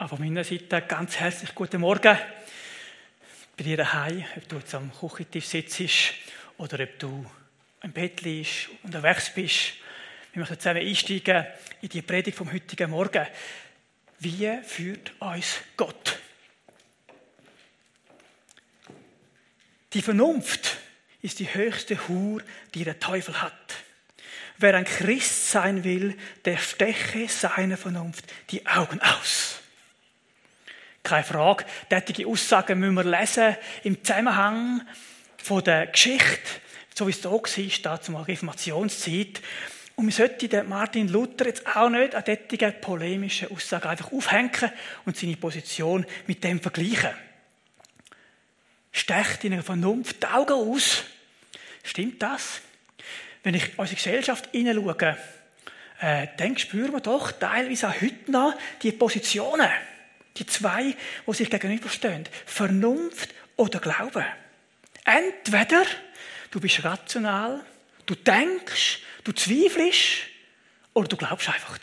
Auch von meiner Seite ganz herzlich guten Morgen. Bei dir daheim, ob du jetzt am Küchentisch sitzt oder ob du im Bett liegst, unterwegs bist. Wir möchten zusammen einsteigen in die Predigt vom heutigen Morgen. Wie führt uns Gott? Die Vernunft ist die höchste Hur, die der Teufel hat. Wer ein Christ sein will, der steche seiner Vernunft die Augen aus. Keine Frage. Tätige Aussagen müssen wir lesen im Zusammenhang von der Geschichte, so wie es da war, da zur Reformationszeit. Und wir sollten Martin Luther jetzt auch nicht an tätige polemische Aussagen einfach aufhängen und seine Position mit dem vergleichen. Stecht in einer Vernunft die Augen aus? Stimmt das? Wenn ich unsere Gesellschaft hineinschaue, äh, dann spüren wir doch teilweise auch heute noch die Positionen. Die zwei, die sich gegenüberstehen. Vernunft oder Glaube. Entweder du bist rational, du denkst, du zweifelst oder du glaubst einfach.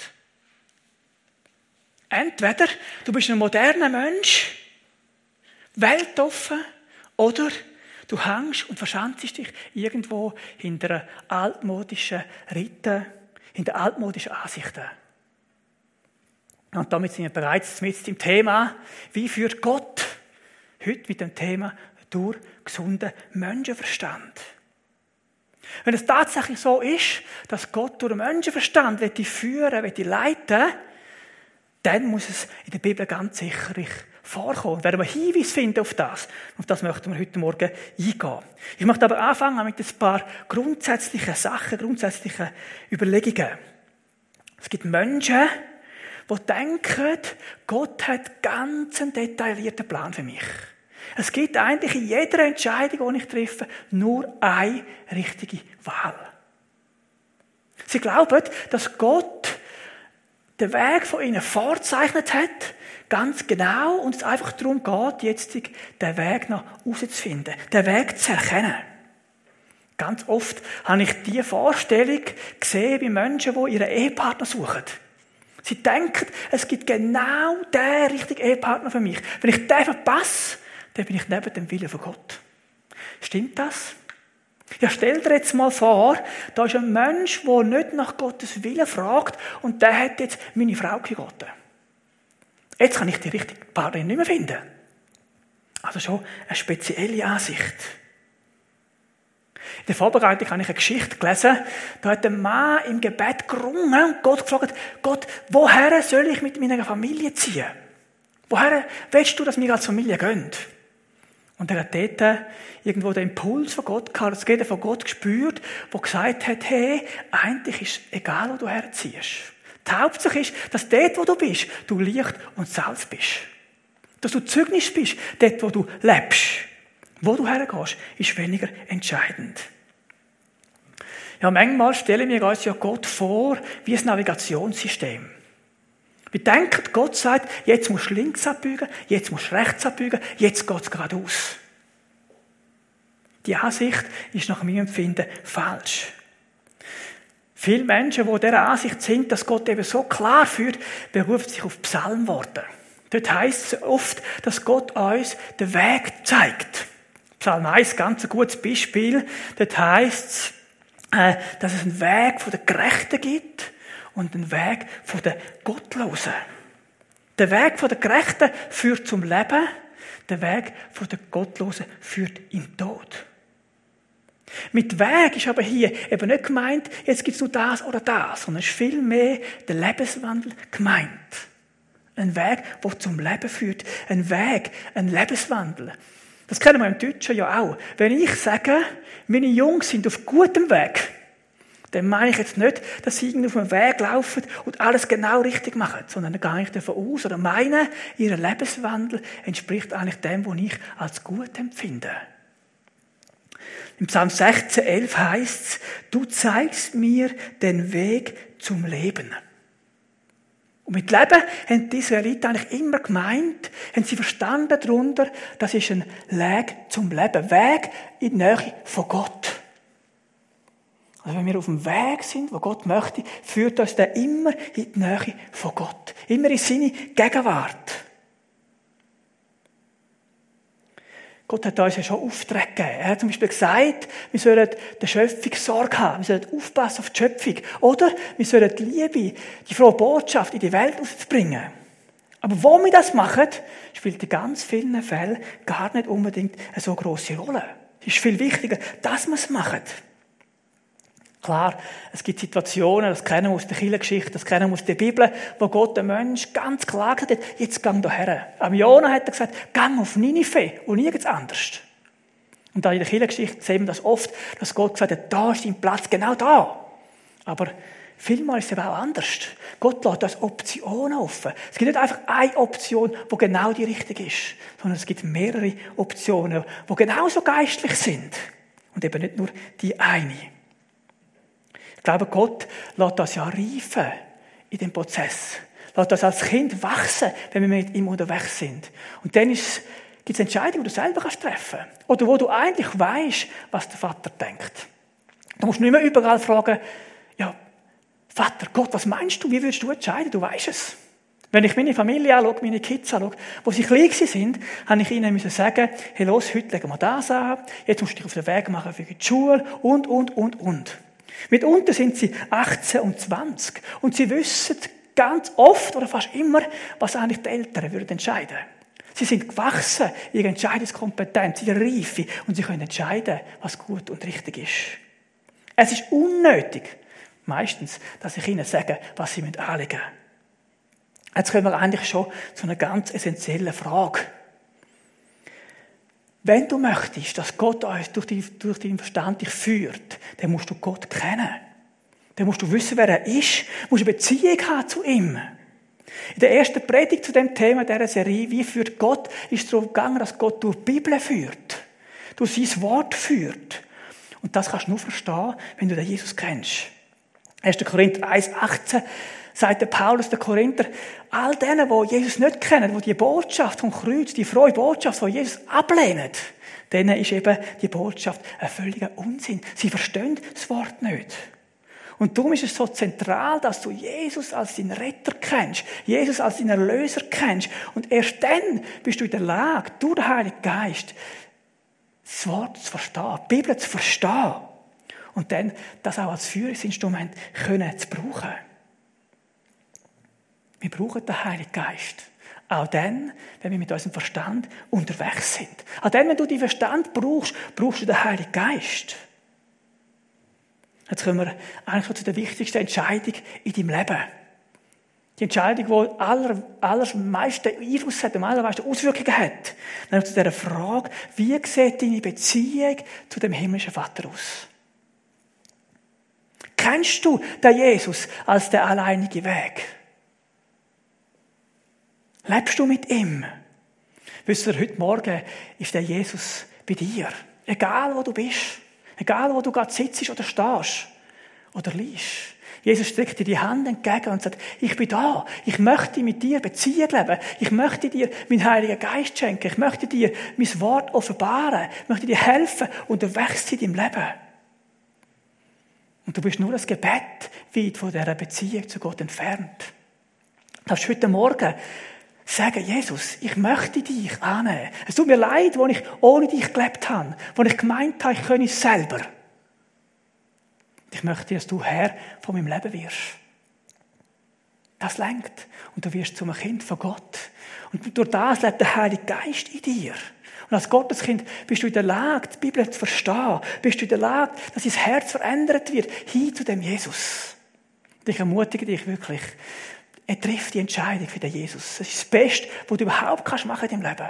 Entweder du bist ein moderner Mensch, weltoffen, oder du hängst und verschanzt dich irgendwo hinter altmodischen Riten, hinter altmodischen Ansichten. Und damit sind wir bereits mit im Thema, wie führt Gott heute mit dem Thema durch gesunden Menschenverstand. Wenn es tatsächlich so ist, dass Gott durch den Menschenverstand will führen, will leiten, dann muss es in der Bibel ganz sicherlich vorkommen. Werden wir Hinweis finden auf das. Auf das möchten wir heute Morgen eingehen. Ich möchte aber anfangen mit ein paar grundsätzlichen Sachen, grundsätzlichen Überlegungen. Es gibt Menschen, die denken, Gott hat ganz einen detaillierten Plan für mich. Es gibt eigentlich in jeder Entscheidung, die ich treffe, nur eine richtige Wahl. Sie glauben, dass Gott den Weg von ihnen vorzeichnet hat, ganz genau, und es einfach darum geht, jetzt den Weg noch herauszufinden, den Weg zu erkennen. Ganz oft habe ich diese Vorstellung gesehen bei Menschen, die ihren Ehepartner suchen. Sie denken, es gibt genau den richtigen Ehepartner für mich. Wenn ich den verpasse, dann bin ich neben dem Willen von Gott. Stimmt das? Ja, stell dir jetzt mal vor, da ist ein Mensch, der nicht nach Gottes Willen fragt und der hat jetzt meine Frau geheiratet. Jetzt kann ich die richtige Partnerin nicht mehr finden. Also schon eine spezielle Ansicht. In der Vorbereitung habe ich eine Geschichte gelesen. Da hat ein Mann im Gebet gerungen und Gott gefragt, Gott, woher soll ich mit meiner Familie ziehen? Woher willst du, dass wir als Familie gehen? Und er hat dort irgendwo den Impuls von Gott gehabt, das Reden von Gott gespürt, wo gesagt hat, hey, eigentlich ist egal, wo du herziehst. Die Hauptsache ist, dass dort, wo du bist, du Licht und Salz bist. Dass du Zeugnis bist, dort, wo du lebst. Wo du hergehst, ist weniger entscheidend. Ja, manchmal stellen wir uns ja Gott vor wie ein Navigationssystem. Wir denken, Gott sagt, jetzt musst du links abbiegen, jetzt musst du rechts abbiegen, jetzt geht es geradeaus. Die Ansicht ist nach meinem Empfinden falsch. Viele Menschen, die dieser Ansicht sind, dass Gott eben so klar führt, berufen sich auf Psalmworte. Dort heißt es oft, dass Gott uns den Weg zeigt. Psalm 1, ganz ein gutes Beispiel. Dort heißt es, äh, dass es einen Weg von der Gerechten gibt und einen Weg von der Gottlosen. Der Weg von der Gerechten führt zum Leben, der Weg von der Gottlosen führt in Tod. Mit Weg ist aber hier eben nicht gemeint, jetzt gibt es nur das oder das, sondern es ist vielmehr der Lebenswandel gemeint. Ein Weg, der zum Leben führt. Ein Weg, ein Lebenswandel. Das kennen wir im Deutschen ja auch. Wenn ich sage, meine Jungs sind auf gutem Weg, dann meine ich jetzt nicht, dass sie irgendwie auf einem Weg laufen und alles genau richtig machen, sondern dann gehe ich davon aus oder meine, ihr Lebenswandel entspricht eigentlich dem, was ich als gut empfinde. Im Psalm 16, 11 heißt es, du zeigst mir den Weg zum Leben. Und mit Leben haben die Israeliten eigentlich immer gemeint, haben sie verstanden darunter, das ist ein Weg zum Leben, Weg in die Nähe von Gott. Also wenn wir auf dem Weg sind, wo Gott möchte, führt uns der immer in die Nähe von Gott. Immer in seine Gegenwart. Gott hat uns ja schon Aufträge. Er hat zum Beispiel gesagt, wir sollen der Schöpfung Sorge haben. Wir sollen aufpassen auf die Schöpfung. Oder wir sollen die Liebe, die frohe Botschaft in die Welt bringen. Aber wo wir das machen, spielt in ganz vielen Fällen gar nicht unbedingt eine so große Rolle. Es ist viel wichtiger, dass wir es machen. Klar, es gibt Situationen, das kennen wir aus der Kirchengeschichte, das kennen wir aus der Bibel, wo Gott den Mensch ganz klar gesagt hat, jetzt gang da her. Am Jona hat er gesagt, gang auf Ninive und nirgends anders. Und da in der Kirchengeschichte sehen wir das oft, dass Gott gesagt hat, da ist dein Platz, genau da. Aber vielmal ist es eben auch anders. Gott lässt das Optionen offen. Es gibt nicht einfach eine Option, wo genau die richtige ist, sondern es gibt mehrere Optionen, wo genauso geistlich sind. Und eben nicht nur die eine glaube, Gott lässt das ja reifen in dem Prozess. Lässt das als Kind wachsen, wenn wir mit ihm unterwegs sind. Und dann gibt es Entscheidungen, die du selber kannst treffen kannst. Oder wo du eigentlich weißt, was der Vater denkt. Du musst nicht mehr überall fragen, ja, Vater, Gott, was meinst du? Wie würdest du entscheiden? Du weißt es. Wenn ich meine Familie anschaue, meine Kids anschaue, wo sie klein sind, habe ich ihnen müssen sagen, hey, los, heute legen wir das an, jetzt musst du dich auf den Weg machen für die Schule und, und, und, und. Mitunter sind sie 18 und 20 und sie wissen ganz oft oder fast immer, was eigentlich die Eltern würden entscheiden. Sie sind gewachsen, ihre Entscheidungskompetenz, ihre Reife und sie können entscheiden, was gut und richtig ist. Es ist unnötig, meistens, dass ich ihnen sage, was sie anlegen müssen. Jetzt kommen wir eigentlich schon zu einer ganz essentiellen Frage. Wenn du möchtest, dass Gott uns durch, die, durch deinen Verstand dich führt, dann musst du Gott kennen. Dann musst du wissen, wer er ist. Du musst eine Beziehung haben zu ihm. In der ersten Predigt zu dem Thema dieser Serie, wie führt Gott, ist es darum gegangen, dass Gott durch die Bibel führt. Durch sein Wort führt. Und das kannst du nur verstehen, wenn du den Jesus kennst. 1. Korinther 1, 18 sagt der Paulus, der Korinther, all denen, die Jesus nicht kennen, die die Botschaft vom Kreuz, die frohe Botschaft von Jesus ablehnen, denen ist eben die Botschaft ein völliger Unsinn. Sie verstehen das Wort nicht. Und darum ist es so zentral, dass du Jesus als deinen Retter kennst, Jesus als deinen Erlöser kennst. Und erst dann bist du in der Lage, durch den Heiligen Geist, das Wort zu verstehen, die Bibel zu verstehen. Und dann das auch als Führungsinstrument können zu brauchen. Wir brauchen den Heiligen Geist. Auch dann, wenn wir mit unserem Verstand unterwegs sind. Auch dann, wenn du den Verstand brauchst, brauchst du den Heiligen Geist. Jetzt kommen wir eigentlich zu der wichtigsten Entscheidung in deinem Leben. Die Entscheidung, die aller, allermeisten Einfluss hat, am allermeisten Auswirkungen hat. Nämlich zu dieser Frage, wie sieht deine Beziehung zu dem himmlischen Vater aus? Kennst du den Jesus als der alleinige Weg? Lebst du mit ihm? Wisst ihr, heute Morgen ist der Jesus bei dir. Egal wo du bist. Egal wo du gerade sitzt oder stehst. Oder liest. Jesus streckt dir die Hand entgegen und sagt, ich bin da. Ich möchte mit dir Beziehung leben. Ich möchte dir meinen Heiligen Geist schenken. Ich möchte dir mein Wort offenbaren. Ich möchte dir helfen, unterwegs zu deinem Leben. Und du bist nur das Gebet weit von dieser Beziehung zu Gott entfernt. Du hast heute Morgen sagen, Jesus, ich möchte dich annehmen. Es tut mir leid, wo ich ohne dich gelebt habe, wo ich gemeint habe, ich könne es selber. Ich möchte, dass du Herr von meinem Leben wirst. Das lenkt. Und du wirst zum Kind von Gott. Und durch das lebt der Heilige Geist in dir. Und als Gotteskind bist du in der Lage, die Bibel zu verstehen. Bist du in der Lage, dass dein Herz verändert wird, hin zu dem Jesus. Und ich ermutige dich wirklich, er trifft die Entscheidung für den Jesus. Das ist das Beste, was du überhaupt kannst machen in deinem Leben.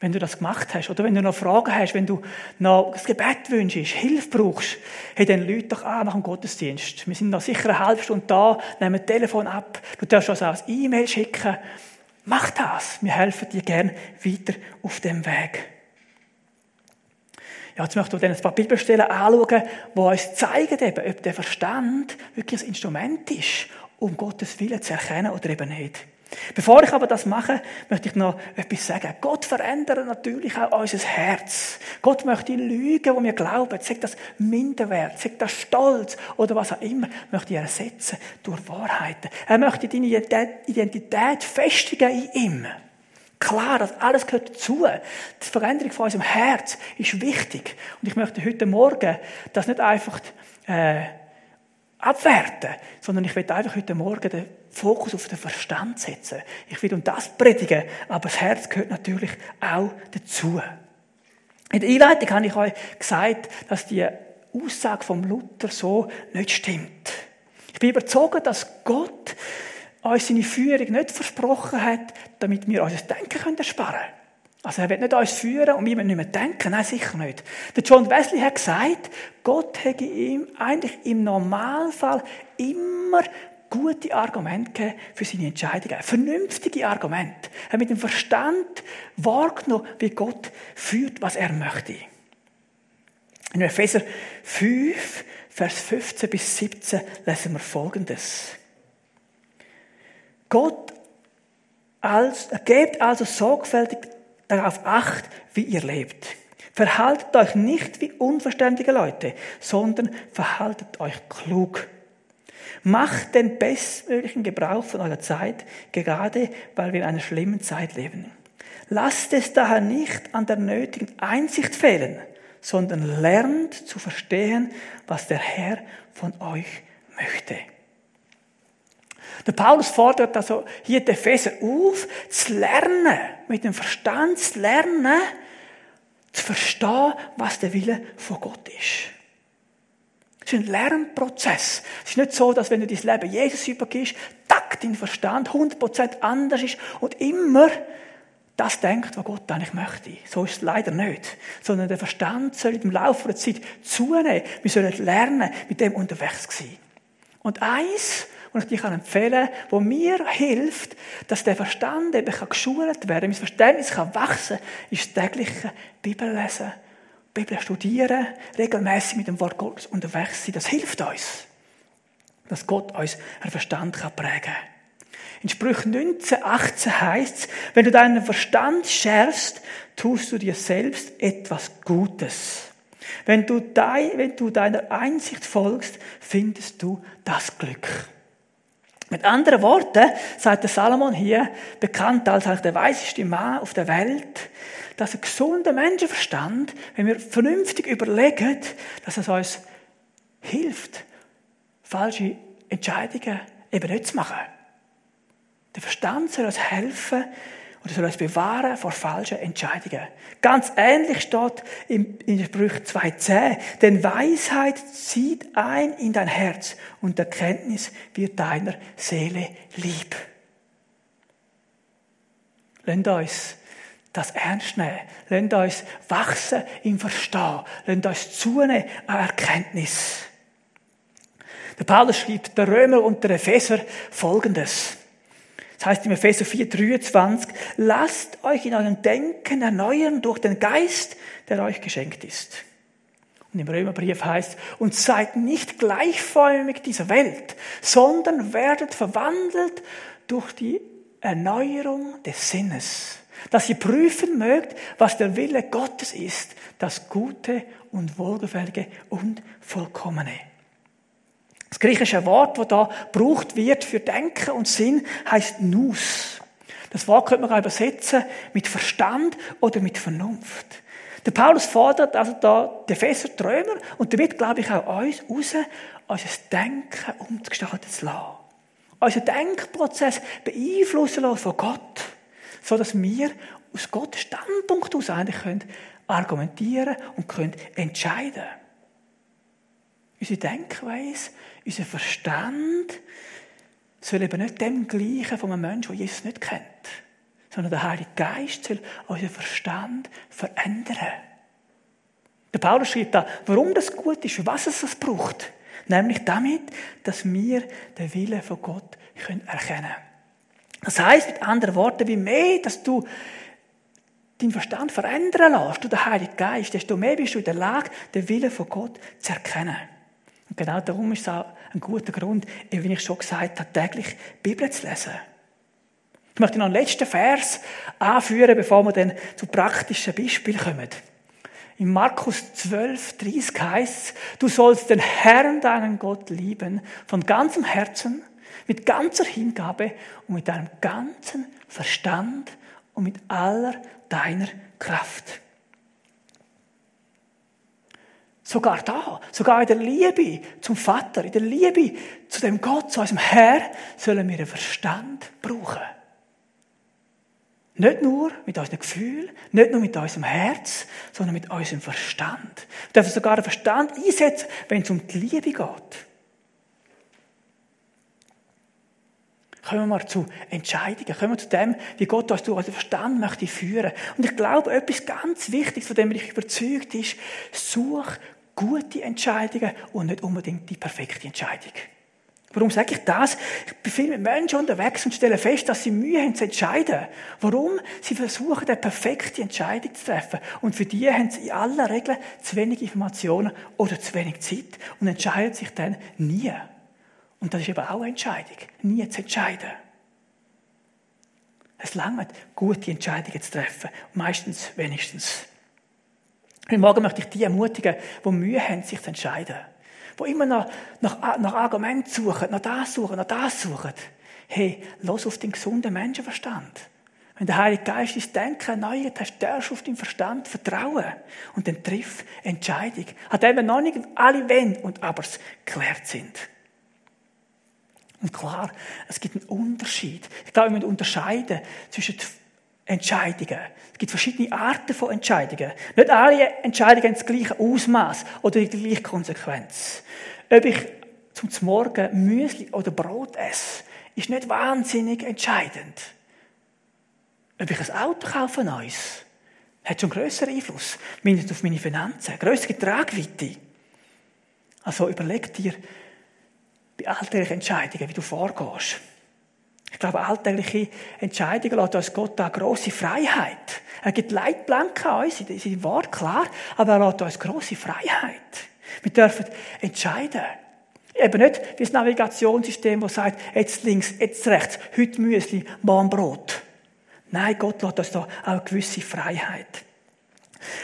Wenn du das gemacht hast, oder wenn du noch Fragen hast, wenn du noch das Gebet wünschst, Hilfe brauchst, hey, dann Leute doch an nach dem Gottesdienst. Wir sind noch sicher eine halbe Stunde da, nehmen das Telefon ab, du darfst uns auch ein E-Mail schicken. Mach das. Wir helfen dir gern weiter auf dem Weg. Ja, jetzt möchten wir dann ein paar Bibelstellen anschauen, die uns zeigen, eben, ob der Verstand wirklich ein Instrument ist, um Gottes Willen zu erkennen oder eben nicht. Bevor ich aber das mache, möchte ich noch etwas sagen. Gott verändert natürlich auch unser Herz. Gott möchte die Lügen, die wir glauben, sagt das Minderwert, sagt das Stolz oder was auch immer, möchte er ersetzen durch Wahrheiten. Er möchte deine Identität festigen in ihm. Klar, das alles gehört dazu. Die Veränderung von unserem Herz ist wichtig. Und ich möchte heute Morgen das nicht einfach äh, abwerten, sondern ich werde einfach heute Morgen den Fokus auf den Verstand setzen. Ich will um das predigen, aber das Herz gehört natürlich auch dazu. In der Einleitung habe ich euch gesagt, dass die Aussage vom Luther so nicht stimmt. Ich bin überzeugt, dass Gott uns seine Führung nicht versprochen hat, damit wir unser Denken können ersparen können. Also er wird nicht uns führen und wir müssen nicht mehr denken. Nein, sicher nicht. Der John Wesley hat gesagt, Gott hätte ihm eigentlich im Normalfall immer gute Argumente für seine Entscheidungen. Vernünftige Argumente. Er hat mit dem Verstand wahrgenommen, wie Gott führt, was er möchte. In Epheser 5, Vers 15 bis 17 lesen wir Folgendes. Gott als, gebt also sorgfältig darauf acht, wie ihr lebt. Verhaltet euch nicht wie unverständige Leute, sondern verhaltet euch klug. Macht den bestmöglichen Gebrauch von eurer Zeit, gerade weil wir in einer schlimmen Zeit leben. Lasst es daher nicht an der nötigen Einsicht fehlen, sondern lernt zu verstehen, was der Herr von euch möchte. Der Paulus fordert also hier die Epheser auf, zu lernen, mit dem Verstand zu lernen, zu verstehen, was der Wille von Gott ist. Es ist ein Lernprozess. Es ist nicht so, dass wenn du dein Leben Jesus übergibst, tack, dein Verstand 100% anders ist und immer das denkt, was Gott eigentlich möchte. So ist es leider nicht. Sondern der Verstand soll im Laufe der Zeit zunehmen. Wir sollen lernen, mit dem unterwegs zu sein. Und eins, was ich dir empfehlen kann, wo mir hilft, dass der Verstand eben geschult werden kann, mein Verständnis kann wachsen ist das tägliche Bibellesen, Bibel studieren, regelmäßig mit dem Wort Gottes unterwegs sein. Das hilft uns, dass Gott uns einen Verstand prägen kann. In Sprüch 19, 18 heißt es, wenn du deinen Verstand schärfst, tust du dir selbst etwas Gutes. Wenn du deiner Einsicht folgst, findest du das Glück. Mit anderen Worten sagt der Salomon hier, bekannt als der weiseste Mann auf der Welt, dass ein gesunder Menschenverstand, wenn wir vernünftig überlegen, dass es uns hilft, falsche Entscheidungen eben nicht zu machen. Der Verstand soll uns helfen oder soll uns bewahren vor falschen Entscheidungen. Ganz ähnlich steht in, in Sprüch 2,10. Denn Weisheit zieht ein in dein Herz und Erkenntnis wird deiner Seele lieb. Lasst uns das ernst nehmen. Lasst uns wachsen im Verstehen. Lasst uns zunehmen an Erkenntnis. Der Paulus schreibt der Römer und der Epheser Folgendes. Das heißt im Epheser 4, 23, lasst euch in eurem Denken erneuern durch den Geist, der euch geschenkt ist. Und im Römerbrief heißt, und seid nicht gleichförmig dieser Welt, sondern werdet verwandelt durch die Erneuerung des Sinnes, dass ihr prüfen mögt, was der Wille Gottes ist, das Gute und Wohlgefällige und Vollkommene. Das griechische Wort, das da gebraucht wird für Denken und Sinn, heißt Nus. Das Wort könnte man auch übersetzen mit Verstand oder mit Vernunft. Der Paulus fordert also da die Epheser Träumer und damit glaube ich auch uns raus, unser Denken umgestalten zu lassen. Unser Denkprozess beeinflussen lassen von Gott, so dass wir aus Gottes Standpunkt aus eigentlich können argumentieren und können entscheiden. Unsere Denkweise unser Verstand soll eben nicht dem gleichen von einem Menschen, der Jesus nicht kennt, sondern der Heilige Geist soll unseren Verstand verändern. Der Paulus schreibt da, warum das gut ist, was es das braucht. Nämlich damit, dass wir den Willen von Gott erkennen können. Das heißt mit anderen Worten, wie mehr, dass du deinen Verstand verändern lässt, du den Heiligen Geist, desto mehr bist du in der Lage, den Willen von Gott zu erkennen. Und genau darum ist es auch ein guter Grund, wie ich schon gesagt habe, täglich Bibel zu lesen. Ich möchte noch einen letzten Vers anführen, bevor wir dann zu praktischen Beispielen kommen. In Markus 12, 30 heißt es, du sollst den Herrn, deinen Gott, lieben, von ganzem Herzen, mit ganzer Hingabe und mit deinem ganzen Verstand und mit aller deiner Kraft. Sogar da, sogar in der Liebe zum Vater, in der Liebe zu dem Gott, zu unserem Herr, sollen wir einen Verstand brauchen. Nicht nur mit unserem Gefühl, nicht nur mit unserem Herz, sondern mit unserem Verstand. Wir dürfen sogar den Verstand einsetzen, wenn es um die Liebe geht. Kommen wir mal zu Entscheidungen. Kommen wir zu dem, wie Gott uns durch unseren Verstand möchte führen. Und ich glaube, etwas ganz Wichtiges, von dem ich überzeugt ist, such gute Entscheidungen und nicht unbedingt die perfekte Entscheidung. Warum sage ich das? Ich bin viel mit Menschen unterwegs und stelle fest, dass sie Mühe haben zu entscheiden. Warum? Sie versuchen, eine perfekte Entscheidung zu treffen. Und für die haben sie in aller Regel zu wenig Informationen oder zu wenig Zeit und entscheiden sich dann nie. Und das ist eben auch eine Entscheidung. Nie zu entscheiden. Es langt, gute Entscheidungen zu treffen. Meistens wenigstens. Heute Morgen möchte ich die ermutigen, die Mühe haben, sich zu entscheiden. Die immer nach, nach, nach Argumenten suchen, nach das suchen, nach das suchen. Hey, los auf den gesunden Menschenverstand. Wenn der Heilige Geist ins Denken erneuert, hast du auf deinen Verstand Vertrauen. Und dann triff Entscheidung. An dem noch nicht alle Wenn und Abers geklärt sind. Und klar, es gibt einen Unterschied. Ich glaube, wir müssen unterscheiden zwischen Entscheidungen. Es gibt verschiedene Arten von Entscheidungen. Nicht alle Entscheidungen haben das gleiche Ausmaß oder die gleiche Konsequenz. Ob ich zum Morgen Müsli oder Brot esse, ist nicht wahnsinnig entscheidend. Ob ich ein Auto kaufe, neues, hat schon größeren Einfluss. Mindestens auf meine Finanzen, größere Tragweite. Also überleg dir bei alltäglichen Entscheidungen, wie du vorgehst. Ich glaube, alltägliche Entscheidungen lässt uns Gott da grosse Freiheit. Er gibt Leitplanken an uns, in seinem Wort, klar, aber er lässt uns grosse Freiheit. Wir dürfen entscheiden. Eben nicht wie das Navigationssystem, das sagt, jetzt links, jetzt rechts, heute Müsli, morgen Brot. Nein, Gott lässt uns da auch eine gewisse Freiheit.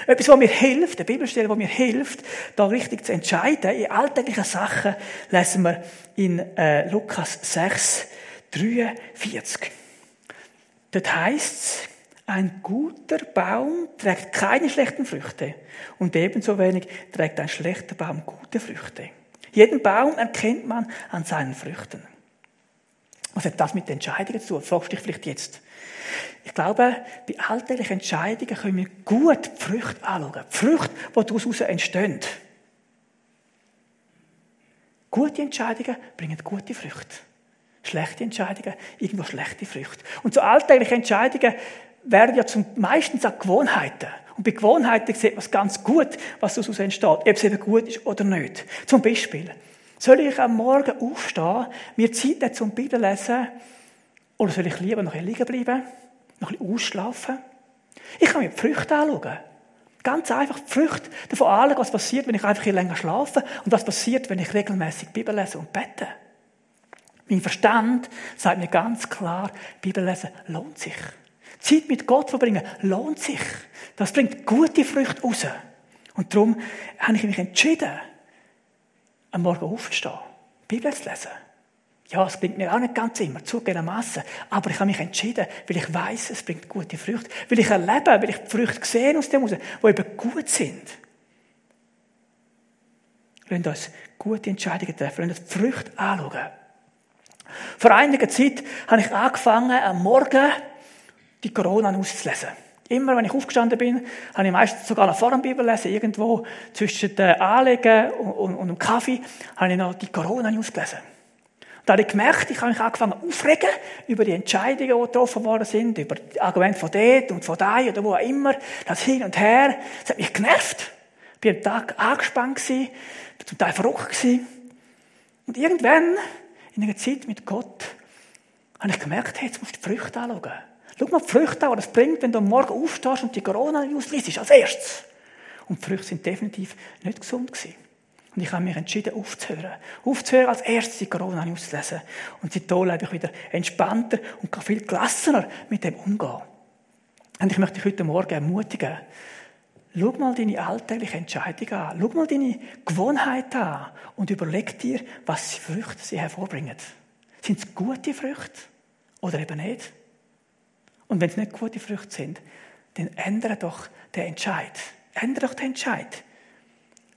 Etwas, was mir hilft, eine Bibelstelle, die mir hilft, da richtig zu entscheiden, in alltäglichen Sachen, lesen wir in äh, Lukas 6, 43. Dort heißt es, ein guter Baum trägt keine schlechten Früchte und ebenso wenig trägt ein schlechter Baum gute Früchte. Jeden Baum erkennt man an seinen Früchten. Was hat das mit Entscheidungen zu tun? Fragst du dich vielleicht jetzt. Ich glaube, bei alltäglichen Entscheidungen können wir gut die Früchte anschauen. Die Früchte, die daraus entstehen. Gute Entscheidungen bringen gute Früchte. Schlechte Entscheidungen, irgendwo schlechte Früchte. Und so alltägliche Entscheidungen werden ja zum meistens auch Gewohnheiten. Und bei Gewohnheiten sieht man es ganz gut, was daraus entsteht, ob es eben gut ist oder nicht. Zum Beispiel, soll ich am Morgen aufstehen, mir Zeit nehmen zum Bibellesen, oder soll ich lieber noch liegen bleiben, noch ein bisschen ausschlafen? Ich kann mir die Früchte anschauen. Ganz einfach die Früchte davon anschauen, was passiert, wenn ich einfach hier länger schlafe und was passiert, wenn ich regelmäßig Bibel lese und bete. Mein Verstand sagt mir ganz klar, Bibellesen lohnt sich. Zeit mit Gott verbringen lohnt sich. Das bringt gute Früchte raus. Und darum habe ich mich entschieden, am Morgen aufzustehen, Bibel zu lesen. Ja, es bringt mir auch nicht ganz immer, zugegebenermaßen. Aber ich habe mich entschieden, weil ich weiß, es bringt gute Früchte. Weil ich erlebe, weil ich die Früchte sehe aus dem heraus, die eben gut sind. Wollen uns gute Entscheidungen treffen, wollen uns die Früchte anschauen. Vor einiger Zeit habe ich angefangen, am Morgen die Corona auszulesen. Immer, wenn ich aufgestanden bin, habe ich meistens sogar noch vor dem irgendwo zwischen den Anlegen und, und, und dem Kaffee, habe ich noch die Corona ausgelesen. Und da habe ich gemerkt, ich habe mich angefangen aufregen über die Entscheidungen, die getroffen worden sind, über die Argumente von dort und von da oder wo auch immer, das hin und her. Das hat mich genervt. Ich bin am Tag angespannt gewesen, zum Teil verrückt. Und irgendwann in einer Zeit mit Gott habe ich gemerkt, hey, jetzt musst du die Früchte anschauen. Schau mal die Früchte an, was das bringt, wenn du am Morgen aufstehst und die Corona-News liest, als erstes. Und die Früchte sind definitiv nicht gesund gewesen. Und ich habe mich entschieden, aufzuhören. Aufzuhören, als erstes die Corona-News zu lesen. Und seitdem lebe ich wieder entspannter und kann viel gelassener mit dem umgehen. Und ich möchte dich heute Morgen ermutigen, Schau mal deine alltägliche Entscheidung an. Schau mal deine Gewohnheit an und überleg dir, was Früchte sie hervorbringen. Sind es gute Früchte oder eben nicht? Und wenn es nicht gute Früchte sind, dann ändere doch den Entscheid. Ändere doch den Entscheid.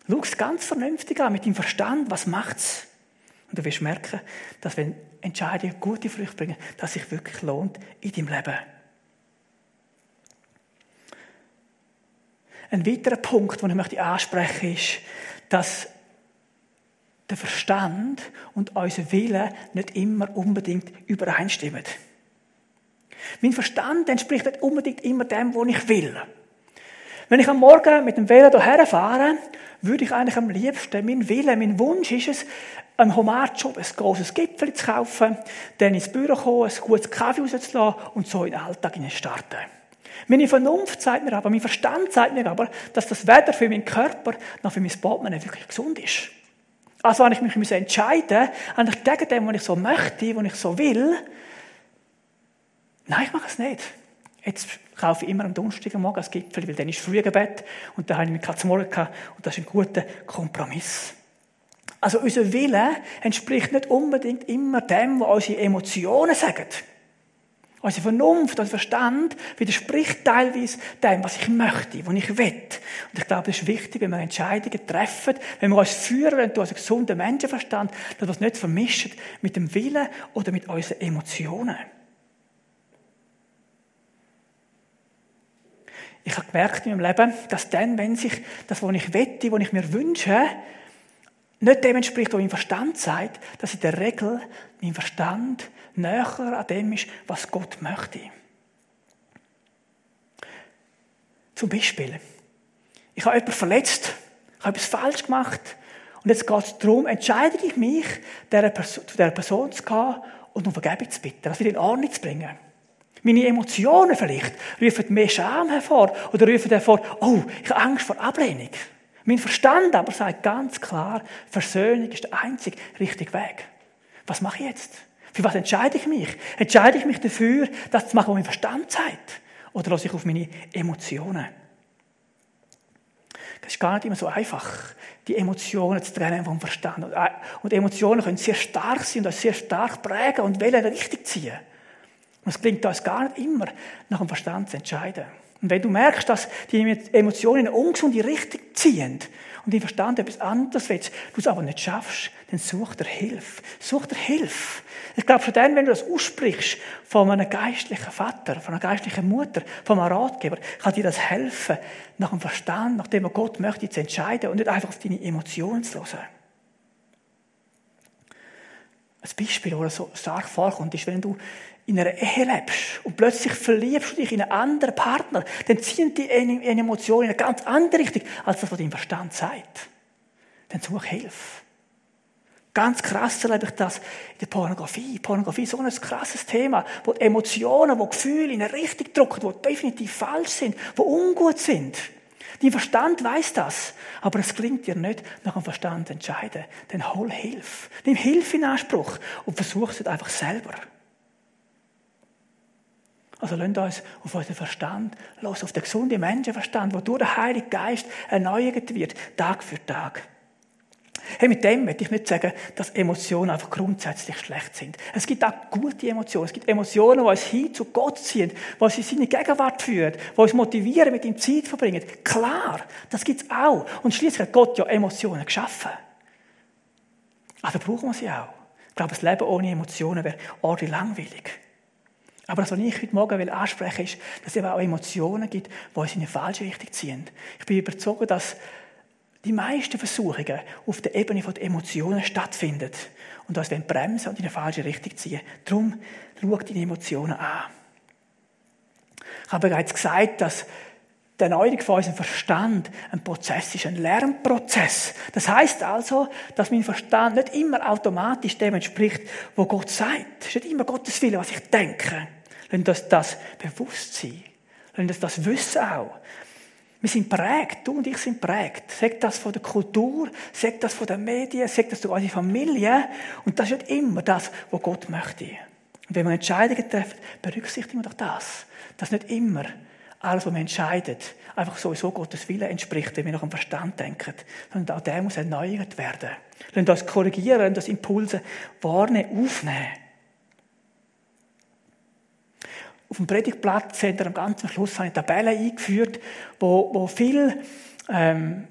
Schau es ganz vernünftig an, mit dem Verstand, was macht's? Und du wirst merken, dass wenn Entscheidungen gute Früchte bringen, dass sich wirklich lohnt in deinem Leben. Ein weiterer Punkt, den ich möchte ansprechen möchte, ist, dass der Verstand und unser Wille nicht immer unbedingt übereinstimmen. Mein Verstand entspricht nicht unbedingt immer dem, was ich will. Wenn ich am Morgen mit dem Velo hierher fahre, würde ich eigentlich am liebsten, mein Wille, mein Wunsch ist es, einen Homarjob, ein grosses Gipfel zu kaufen, dann ins Büro kommen, ein gutes Kaffee rauszulassen und so in den Alltag starten. Meine Vernunft sagt mir aber, mein Verstand sagt mir aber, dass das weder für meinen Körper noch für mein Portemonnaie wirklich gesund ist. Also wenn ich mich entscheiden eigentlich gegen dem, was ich so möchte, was ich so will, nein, ich mache es nicht. Jetzt kaufe ich immer am Donnerstagmorgen das Gipfel, weil dann ist Frühgebet und dann habe ich mich zum Morgen gehabt und das ist ein guter Kompromiss. Also unser Wille entspricht nicht unbedingt immer dem, was unsere Emotionen sagen. Unsere Vernunft, unser Verstand widerspricht teilweise dem, was ich möchte, was ich will. Und ich glaube, das ist wichtig, wenn wir Entscheidungen treffen, wenn wir uns führen durch einen gesunden Menschenverstand, dass wir es nicht vermischen mit dem Willen oder mit unseren Emotionen. Ich habe gemerkt in meinem Leben, dass dann, wenn sich das, was ich wette, was ich mir wünsche, nicht dem entspricht, was mein Verstand sagt, dass in der Regel mein Verstand näher an dem ist, was Gott möchte. Zum Beispiel, ich habe jemanden verletzt, ich habe etwas falsch gemacht und jetzt geht es darum, entscheide ich mich, zu dieser Person zu gehen und um Vergebung zu bitten, das wieder in Ordnung zu bringen. Meine Emotionen vielleicht rufen mehr Scham hervor oder rufen hervor, oh, ich habe Angst vor Ablehnung. Mein Verstand aber sagt ganz klar, Versöhnung ist der einzig richtige Weg. Was mache ich jetzt? Für was entscheide ich mich? Entscheide ich mich dafür, das zu machen, was mein Verstand sagt? Oder lasse ich auf meine Emotionen? Das ist gar nicht immer so einfach, die Emotionen zu trennen vom Verstand. Und Emotionen können sehr stark sein und uns sehr stark prägen und wollen richtig ziehen. Und es gelingt uns gar nicht immer, nach dem Verstand zu entscheiden. Und wenn du merkst, dass die Emotionen in eine ungesunde Richtung ziehen und dein Verstand etwas anderes willst, du es aber nicht schaffst, dann such dir Hilfe. Such dir Hilfe. Ich glaube, schon dann, wenn du das aussprichst von einem geistlichen Vater, von einer geistlichen Mutter, von einem Ratgeber, kann dir das helfen, nach dem Verstand, nach dem, was Gott möchte, zu entscheiden und nicht einfach auf deine Emotionen zu hören. Ein Beispiel, das so stark vorkommt, ist, wenn du in einer Ehe lebst und plötzlich verliebst du dich in einen anderen Partner, dann ziehen die Emotionen in eine ganz andere Richtung, als das, was dein Verstand sagt. Dann such Hilfe. Ganz krass erlebe ich das in der Pornografie. Pornografie ist so ein krasses Thema, wo die Emotionen, wo die Gefühle in eine Richtung drücken, wo definitiv falsch sind, wo ungut sind. Dein Verstand weiß das, aber es klingt dir nicht, nach dem Verstand entscheiden. Dann hol Hilfe. Nimm Hilfe in Anspruch und versuch es einfach selber. Also lasst uns auf unseren Verstand los, auf den gesunden Menschenverstand, wo durch den Heiligen Geist erneuert wird, Tag für Tag. Hey, mit dem möchte ich nicht sagen, dass Emotionen einfach grundsätzlich schlecht sind. Es gibt auch gute Emotionen. Es gibt Emotionen, die uns hin zu Gott ziehen, die uns in seine Gegenwart führen, die uns motivieren, mit ihm Zeit verbringen. Klar, das gibt es auch. Und schließlich hat Gott ja Emotionen geschaffen. Also brauchen wir sie auch. Ich glaube, das Leben ohne Emotionen wäre ordentlich langweilig. Aber das, was ich heute Morgen ansprechen will, ist, dass es eben auch Emotionen gibt, die uns in eine falsche Richtung ziehen. Ich bin überzeugt, dass die meisten Versuchungen auf der Ebene der Emotionen stattfinden und uns bremsen und in eine falsche Richtung ziehen. Darum schau deine Emotionen an. Ich habe bereits gesagt, dass die Erneuerung von unserem Verstand ein Prozess ist, ein Lernprozess. Das heißt also, dass mein Verstand nicht immer automatisch dem entspricht, wo Gott sagt. Es ist nicht immer Gottes Wille, was ich denke. Lass uns das bewusst sein. Lass uns das wissen auch. Wir sind prägt, du und ich sind prägt. Sagt das von der Kultur, sagt das von den Medien, sagt das durch unsere Familie. Und das ist nicht immer das, was Gott möchte. Und wenn wir Entscheidungen treffen, berücksichtigen wir doch das. Dass nicht immer alles, was wir entscheiden, einfach sowieso Gottes Wille entspricht, wenn wir nach dem Verstand denken. Sondern auch der muss erneuert werden. Lass uns korrigieren, lass uns Impulse warnen, aufnehmen. Auf dem Predigtplatz am ganzen Schluss habe ich Tabellen eingeführt, wo, wo viele ähm,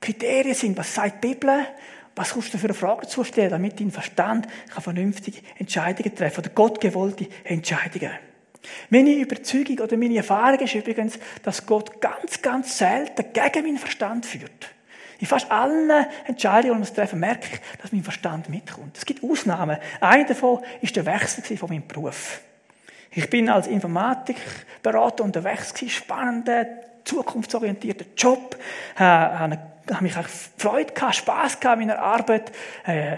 Kriterien sind, was sagt die Bibel, was kannst du für eine Frage dazu stellen, damit dein Verstand kann vernünftige Entscheidungen treffen oder gottgewollte Entscheidungen. Meine Überzeugung oder meine Erfahrung ist übrigens, dass Gott ganz, ganz selten gegen meinen Verstand führt. In fast allen Entscheidungen, die wir treffen, merke ich, dass mein Verstand mitkommt. Es gibt Ausnahmen. Eine davon ist der Wechsel von meinem Beruf. Ich bin als Informatikberater unterwegs gewesen, spannender, zukunftsorientierter Job, äh, habe mich auch Freude gehabt, Spass gehabt in meiner Arbeit, äh,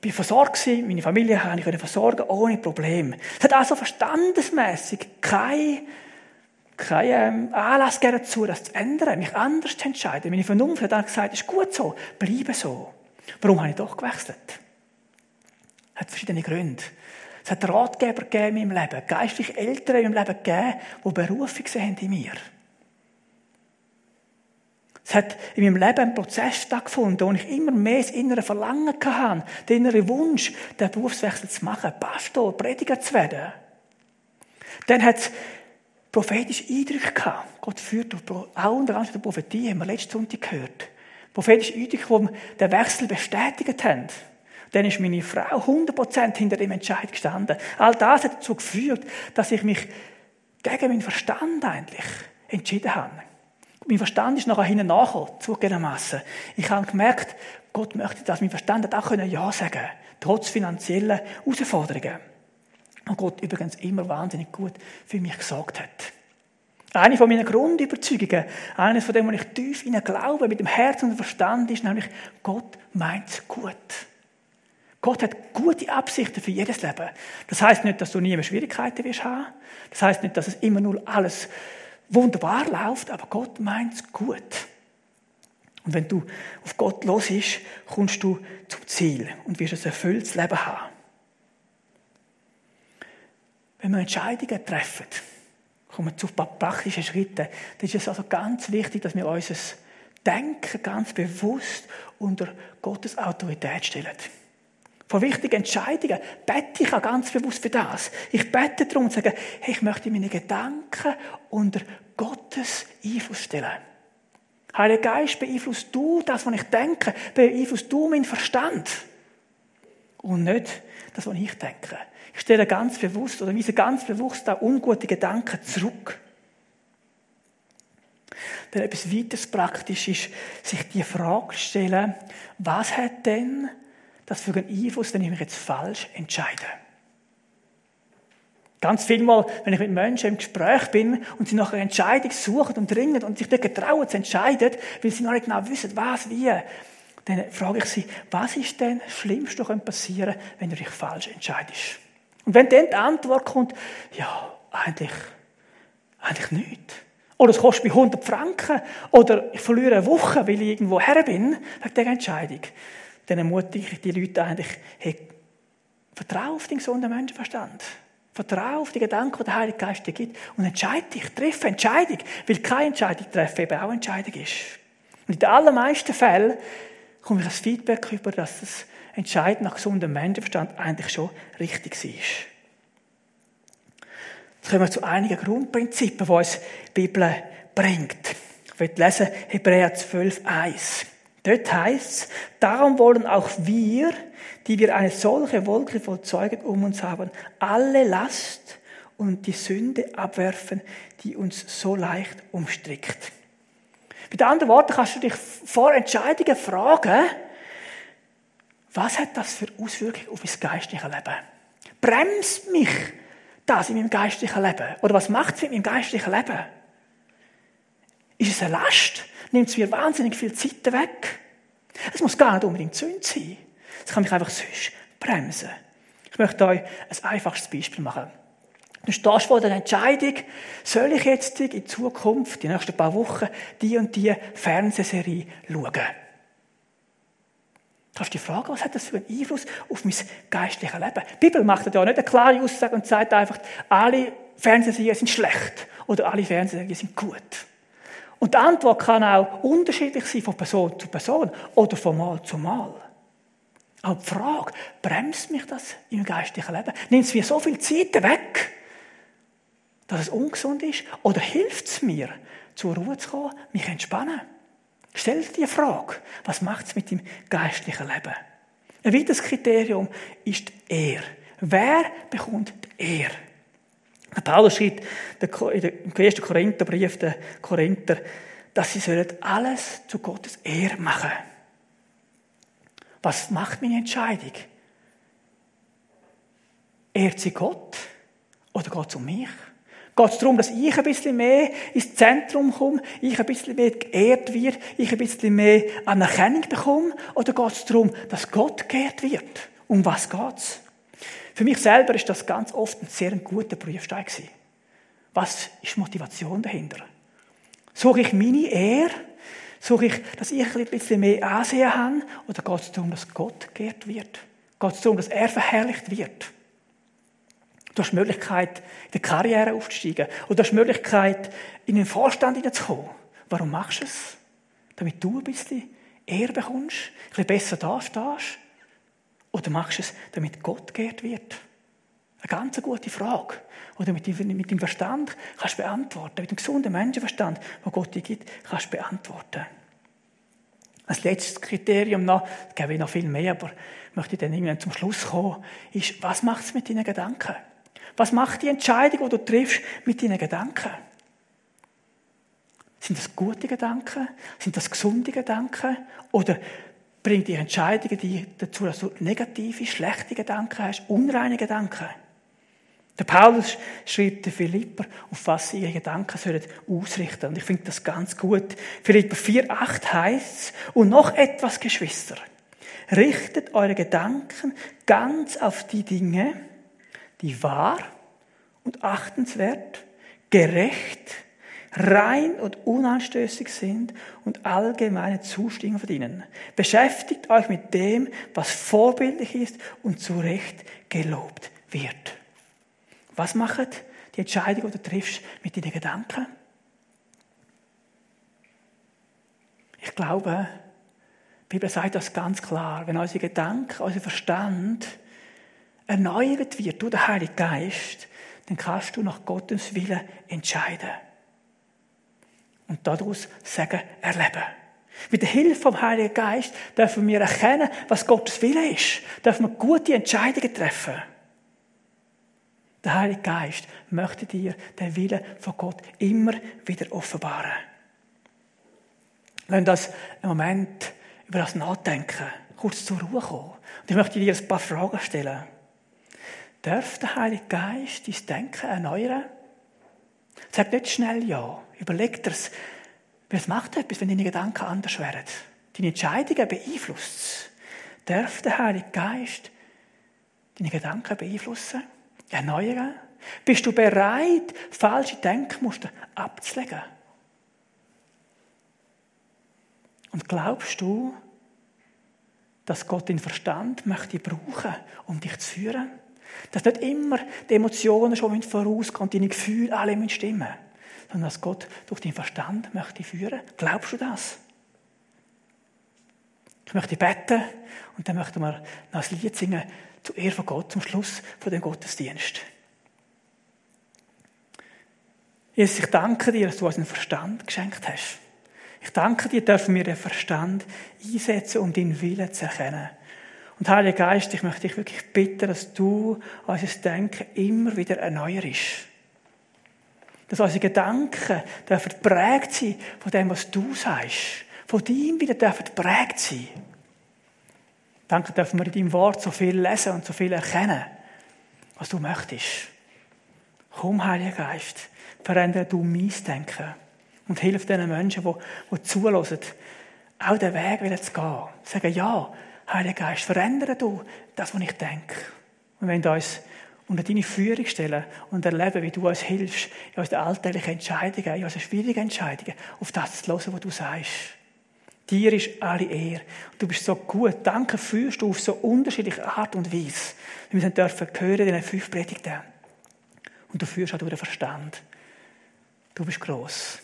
bin versorgt gewesen, meine Familie konnte ich versorgen, ohne Probleme. Es hat also verstandesmässig kein, kein ähm, Anlass dazu, das zu ändern, mich anders zu entscheiden. Meine Vernunft hat dann gesagt, es ist gut so, bleibe so. Warum habe ich doch gewechselt? Es hat verschiedene Gründe. Es hat Ratgeber gegeben in meinem Leben, geistliche Eltern in meinem Leben gegeben, die Berufung sehen in mir. Es hat in meinem Leben ein Prozess stattgefunden, wo ich immer mehr das innere Verlangen hatte, den inneren Wunsch, den Berufswechsel zu machen, Pastor, Prediger zu werden. Dann hat es prophetische Eindrücke gehabt. Gott führt auch unter anderem die Prophetie, haben wir letzten Sonntag gehört. Prophetische Eindrücke, die den Wechsel bestätigt haben. Dann ist meine Frau 100% hinter dem Entscheid gestanden. All das hat dazu geführt, dass ich mich gegen meinen Verstand eigentlich entschieden habe. Mein Verstand ist nachher hinten nachgekommen, zugegebenermassen. Ich habe gemerkt, Gott möchte, dass mein Verstand auch Ja sagen können, trotz finanzieller Herausforderungen. Und Gott übrigens immer wahnsinnig gut für mich gesagt hat. Eine von meinen Grundüberzeugungen, eines von dem, wo ich tief in glaube, mit dem Herz und dem Verstand, ist nämlich, Gott meint es gut. Gott hat gute Absichten für jedes Leben. Das heißt nicht, dass du nie mehr Schwierigkeiten wirst haben. Das heißt nicht, dass es immer nur alles wunderbar läuft, aber Gott meint es gut. Und wenn du auf Gott los bist, kommst du zum Ziel und wirst ein erfülltes Leben haben. Wenn wir Entscheidungen treffen, kommen wir zu praktischen Schritten, dann ist es also ganz wichtig, dass wir unser Denken ganz bewusst unter Gottes Autorität stellen von wichtigen Entscheidungen, bete ich auch ganz bewusst für das. Ich bete darum und sage, hey, ich möchte meine Gedanken unter Gottes Einfluss stellen. Heiliger Geist, beeinflusst du das, was ich denke, beeinflusst du meinen Verstand. Und nicht das, was ich denke. Ich stelle ganz bewusst oder weise ganz bewusst auch ungute Gedanken zurück. Denn etwas weiteres praktisch ist, sich die Frage stellen, was hat denn das für einen Einfluss, wenn ich mich jetzt falsch entscheide. Ganz viel Mal, wenn ich mit Menschen im Gespräch bin und sie nach einer Entscheidung suchen und dringen und sich nicht getrauen zu entscheiden, weil sie noch nicht genau wissen, was, wie, dann frage ich sie, was ist denn das Schlimmste, was passieren wenn du dich falsch entscheidest? Und wenn dann die Antwort kommt, ja, eigentlich, eigentlich nichts. Oder es kostet mich 100 Franken. Oder ich verliere eine Woche, weil ich irgendwo her bin, wegen dieser Entscheidung dann ermutige ich die Leute eigentlich, hey, vertraue auf den gesunden Menschenverstand. Vertraue auf die Gedanken, die der Heilige Geist dir gibt und entscheide dich, treffe Entscheidung, weil keine Entscheidung treffen eben auch Entscheidung ist. Und in den allermeisten Fällen komme ich als Feedback über, dass das Entscheiden nach gesundem Menschenverstand eigentlich schon richtig ist. Jetzt kommen wir zu einigen Grundprinzipien, die uns die Bibel bringt. Ich will lesen Hebräer 12, 1. Dort heißt es, darum wollen auch wir, die wir eine solche Wolke vollzeugen um uns haben, alle Last und die Sünde abwerfen, die uns so leicht umstrickt. Mit anderen Worten kannst du dich vor Entscheidungen fragen, was hat das für Auswirkungen auf mein geistliches Leben? Bremst mich das in meinem geistlichen Leben? Oder was macht es mit meinem geistlichen Leben? Ist es eine Last? Nimmt es mir wahnsinnig viel Zeit weg. Es muss gar nicht unbedingt Sünde sein. Es kann mich einfach sonst bremsen. Ich möchte euch ein einfaches Beispiel machen. Du stehst vor der Entscheidung, soll ich jetzt in Zukunft, die nächsten paar Wochen, die und die Fernsehserie schauen? Du kannst dich fragen, was hat das für einen Einfluss auf mein geistliches Leben? Die Bibel macht ja nicht eine klare Aussage und sagt einfach, alle Fernsehserien sind schlecht oder alle Fernsehserien sind gut. Und die Antwort kann auch unterschiedlich sein von Person zu Person oder von Mal zu Mal. Aber die Frage, bremst mich das im geistlichen Leben? Nimmt es mir so viel Zeit weg, dass es ungesund ist? Oder hilft es mir, zur Ruhe zu kommen, mich entspannen? Stell dir die Frage, was macht es mit dem geistlichen Leben? Ein weiteres Kriterium ist die Ehre. Wer bekommt die Ehre? Paulus schreibt im 1. Korintherbrief der Korinther, dass sie alles zu Gottes Ehre machen Was macht meine Entscheidung? Ehrt sie Gott oder geht es um mich? Geht es darum, dass ich ein bisschen mehr ins Zentrum komme, ich ein bisschen mehr geehrt wird, ich ein bisschen mehr Anerkennung bekomme? Oder geht es darum, dass Gott geehrt wird? Um was geht es? Für mich selber ist das ganz oft ein sehr guter Prüfstein gewesen. Was ist Motivation dahinter? Suche ich meine Ehre? Suche ich, dass ich ein bisschen mehr Ansehen habe? Oder geht es darum, dass Gott geehrt wird? Geht es darum, dass er verherrlicht wird? Du hast die Möglichkeit, in der Karriere aufzusteigen. Oder du hast die Möglichkeit, in den Vorstand hineinzukommen. Warum machst du es? Damit du ein bisschen Ehre bekommst, ein bisschen besser da stehst. Oder machst du es, damit Gott geehrt wird? Eine ganz gute Frage. Oder mit dem Verstand kannst du beantworten. Mit dem gesunden Menschenverstand, wo Gott dir gibt, kannst du beantworten. Als letztes Kriterium noch, da gebe ich noch viel mehr, aber ich möchte dann irgendwann zum Schluss kommen, ist, was macht es mit deinen Gedanken? Was macht die Entscheidung, die du triffst, mit deinen Gedanken? Sind das gute Gedanken? Sind das gesunde Gedanken? Oder bringt die Entscheidungen die dazu, dass du negative, schlechte Gedanken hast, unreine Gedanken? Der Paulus schreibt den Philipper, auf was sie ihre Gedanken sollen ausrichten. Und ich finde das ganz gut. Philipper 4,8 heißt und noch etwas, Geschwister. Richtet eure Gedanken ganz auf die Dinge, die wahr und achtenswert, gerecht, rein und unanstößig sind und allgemeine Zustimmung verdienen. Beschäftigt euch mit dem, was vorbildlich ist und zu Recht gelobt wird. Was macht die Entscheidung, die du triffst, mit deinen Gedanken? Ich glaube, die Bibel sagt das ganz klar. Wenn unsere Gedanken, unser Verstand erneuert wird durch den Heiligen Geist, dann kannst du nach Gottes Willen entscheiden. Und daraus sagen, erleben. Mit der Hilfe vom Heiligen Geist dürfen wir erkennen, was Gottes Wille ist. Dürfen wir gute Entscheidungen treffen. Der Heilige Geist möchte dir den Willen von Gott immer wieder offenbaren. Lass das einen Moment über das nachdenken, kurz zur Ruhe kommen. Und ich möchte dir ein paar Fragen stellen. Darf der Heilige Geist dein Denken erneuern? Sag nicht schnell ja. Überleg dir es. Was macht etwas, wenn deine Gedanken anders werden? Deine Entscheidungen beeinflusst es. Darf der Heilige Geist deine Gedanken beeinflussen? Erneuern? Bist du bereit, falsche Denkmuster abzulegen? Und glaubst du, dass Gott den Verstand möchte brauchen, um dich zu führen? Dass nicht immer die Emotionen schon vorausgehen, deine Gefühle alle stimmen sondern dass Gott durch den Verstand möchte führen. Glaubst du das? Ich möchte beten und dann möchten wir noch ein Lied singen zur Ehre von Gott zum Schluss von dem Gottesdienst. Jesus, ich danke dir, dass du uns einen Verstand geschenkt hast. Ich danke dir, dürfen wir den Verstand einsetzen, um deinen Willen zu erkennen. Und Heiliger Geist, ich möchte dich wirklich bitten, dass du unser Denken immer wieder erneuerst. Dass unsere Gedanken dürfen prägt sein von dem, was du sagst. Von deinem wieder dürfen prägt sein. Danke dürfen wir in deinem Wort so viel lesen und so viel erkennen, was du möchtest. Komm, Heiliger Geist, verändere du mein Denken und hilf den Menschen, die, die zulassen, auch den Weg wieder zu gehen. Sagen, ja, Heiliger Geist, verändere du das, was ich denke. Und wenn du uns unter deine Führung stellen und erleben, wie du uns hilfst, in unseren alltäglichen Entscheidungen, in unseren schwierigen Entscheidungen, auf das zu hören, was du sagst. Dir ist alle Ehre. Du bist so gut. Danke führst du auf so unterschiedliche Art und Weise. Wir dürfen hören in den fünf Predigten. Und du führst auch durch den Verstand. Du bist groß.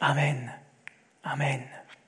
Amen. Amen.